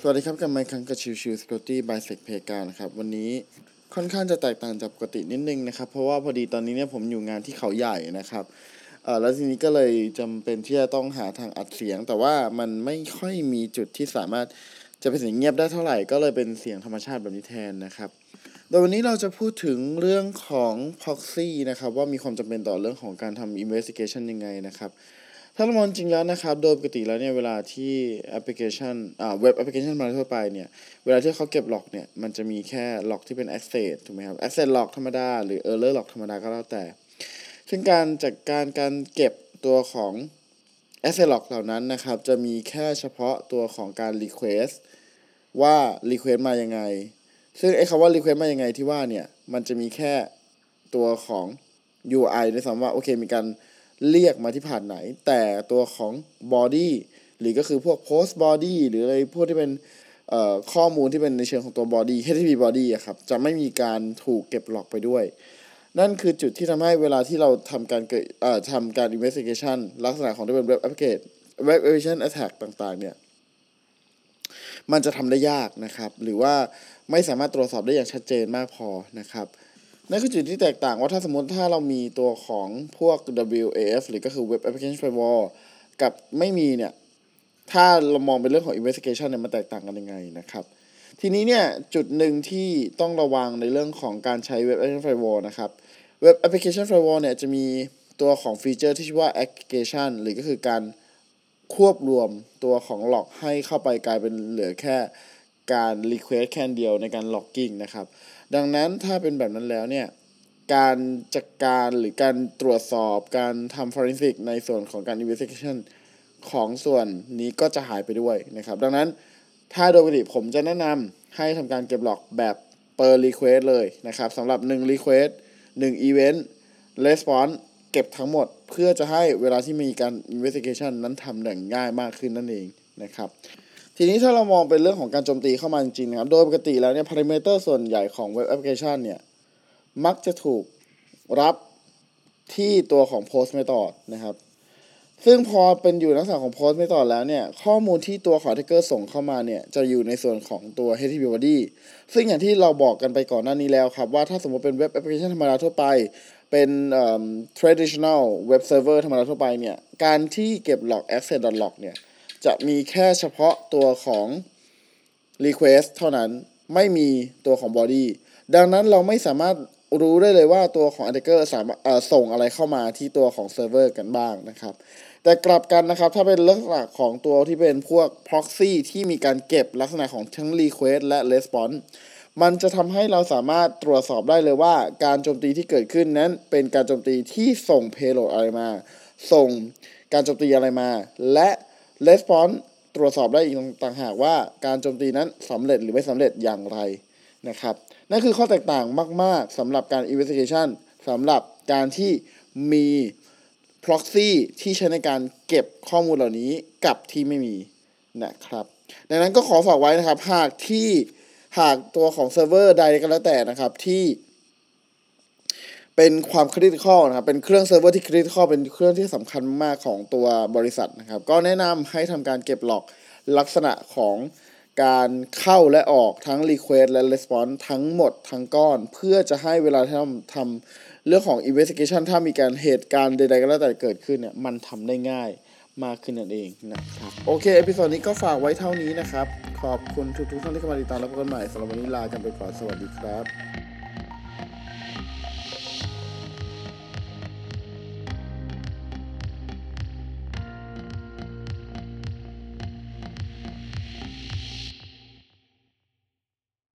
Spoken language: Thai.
สวัสดีครับกลับมาครั้งกับ Chill Chill Security by SecPlayground นะครับ วันนี้ค่อนข้างจะแตกต่างจากปกตินิดนึงนะครับ เพราะว่าพอดีตอนนี้เนี่ยผมอยู่งานที่เขาใหญ่นะครับเอ่อแล้วทีนี้ก็เลยจำเป็นที่จะต้องหาทางอัดเสียง แต่ว่ามันไม่ค่อยมีจุดที่สามารถจะเป็นเสียงเงียบได้เท่าไหร่ ก็เลยเป็นเสียงธรรมชาติแบบนี้แทนนะครับ โดยวันนี้เราจะพูดถึงเรื่องของ proxy นะครับว่ามีความจำเป็นต่อเรื่องของการทำ investigation ยังไงนะครับ ถ้าเรามองจริงแล้วนะครับ โดยปกติแล้วเนี่ยเวลาที่แอปพลิเคชันอ่าเว็บแอปพลิเคชันมาทั่วไปเนี่ย เวลาที่เขาเก็บ log เนี่ย มันจะมีแค่ log ที่เป็น access ถูกไหมครับ access log ธรรมดา หรือ error log ธรรมดาก็แล้วแต่ ซึ่งการจัดการการเก็บตัวของ access log เหล่านั้นนะครับ จะมีแค่เฉพาะตัวของการ request ว่า request มายังไง ซึ่งไอ้คำว่า request มายังไงที่ว่าเนี่ย มันจะมีแค่ตัวของ UI ด้วยซ้ำว่าโอเคมีการ เรียกมาที่ผ่านไหน แต่ตัวของ body หรือก็คือพวก post body หรืออะไรพวกที่เป็นข้อมูลที่เป็นในเชิงของตัว body HTTP body อะครับ จะไม่มีการถูกเก็บหลอกไปด้วย นั่นคือจุดที่ทำให้เวลาที่เราทำการเกิดทำการ investigation ลักษณะของที่เป็น web application web application attack ต่าง ๆ เนี่ย มันจะทำได้ยากนะครับ หรือว่าไม่สามารถตรวจสอบได้อย่างชัดเจนมากพอนะครับ นั่นคือจุดที่แตกต่างว่าถ้าสมมติถ้าเรามีตัวของพวก WAF หรือก็คือ Web Application Firewall กับไม่มีเนี่ย ถ้าเรามองเป็นเรื่องของ investigation เนี่ยมันแตกต่างกันยังไงนะครับ ทีนี้เนี่ยจุดหนึ่งที่ต้องระวังในเรื่องของการใช้ Web Application Firewall นะครับ Web Application Firewall เนี่ยจะมีตัวของฟีเจอร์ที่ชื่อว่า aggregation หรือก็คือการควบรวมตัวของหลอกให้เข้าไปกลายเป็นเหลือแค่ การ request แค่เดียวในการ logging นะครับ ดังนั้นถ้าเป็นแบบนั้นแล้วเนี่ยการจัดการหรือการตรวจสอบการทำ forensic ในส่วนของการ investigation ของส่วนนี้ก็จะหายไปด้วยนะครับ ดังนั้นถ้าโดยปกติผมจะแนะนำให้ทำการเก็บหลอกแบบ per request เลยนะครับสำหรับ 1 request 1 event response เก็บทั้งหมดเพื่อจะให้เวลาที่มีการ investigation นั้นทำได้ง่ายมากขึ้นนั่นเองนะครับ ทีนี้ถ้าเรามองเป็นเรื่องของการโจมตีเข้ามาจริงๆนะครับ โดยปกติแล้วเนี่ย parameter ส่วนใหญ่ของเว็บแอปพลิเคชันเนี่ย มักจะถูกรับที่ตัวของ post method นะครับ ซึ่งพอเป็นอยู่ในลักษณะของ post method แล้วเนี่ย ข้อมูลที่ตัวของ attacker ส่งเข้ามาเนี่ย จะอยู่ในส่วนของตัว HTTP body ซึ่งอย่างที่เราบอกกันไปก่อนหน้านี้แล้วครับว่าถ้าสมมติเป็นเว็บแอปพลิเคชันธรรมดาทั่วไป เป็นเอ่อ traditional web server ธรรมดาทั่วไปเนี่ย การที่เก็บ log access log เนี่ย จะมีแค่เฉพาะตัวของ request เท่านั้นไม่มีตัวของ body ดังนั้นเราไม่สามารถรู้ได้เลยว่าตัวของ attacker สามารถส่งอะไรเข้ามาที่ตัวของ server กันบ้างนะครับ แต่กลับกันนะครับ ถ้าเป็นลักษณะของตัวที่เป็นพวก proxy ที่มีการเก็บลักษณะของทั้ง request และ response มันจะทำให้เราสามารถตรวจสอบได้เลยว่าการโจมตีที่เกิดขึ้นนั้น เป็นการโจมตีที่ส่ง payload อะไรมา ส่งการโจมตีอะไรมา และ response ตรวจสอบได้อีกต่างหากว่าการโจมตีนั้นสำเร็จหรือไม่สำเร็จอย่างไรนะครับนั่นคือข้อแตกต่างมาก ๆสำหรับการ investigation สำหรับการที่มี proxy ที่ใช้ในการเก็บข้อมูลเหล่านี้กับที่ไม่มีนะครับ ดังนั้นก็ขอฝากไว้นะครับ หากที่หากตัวของเซิร์ฟเวอร์ใดก็แล้วแต่นะครับที่ เป็นความ critical นะครับ เป็นเครื่องเซิร์ฟเวอร์ที่ critical เป็นเครื่องที่สำคัญมากของตัวบริษัทนะครับ ก็แนะนำให้ทำการเก็บ log ลักษณะของการเข้าและออกทั้ง Request และ Response ทั้งหมดทั้งก้อน เพื่อจะให้เวลาที่ทำเรื่องของ Investigation ถ้ามีการเหตุการณ์ใดๆก็แล้วแต่เกิดขึ้นเนี่ยมันทำได้ง่ายมากขึ้นนั่นเองนะครับ โอเค เอพิโซดนี้ก็ฝากไว้เท่านี้นะครับ ขอบคุณทุกๆท่านที่เข้ามาติดตามและพบกันใหม่สำหรับวันนี้ลากันไปก่อนสวัสดีครับ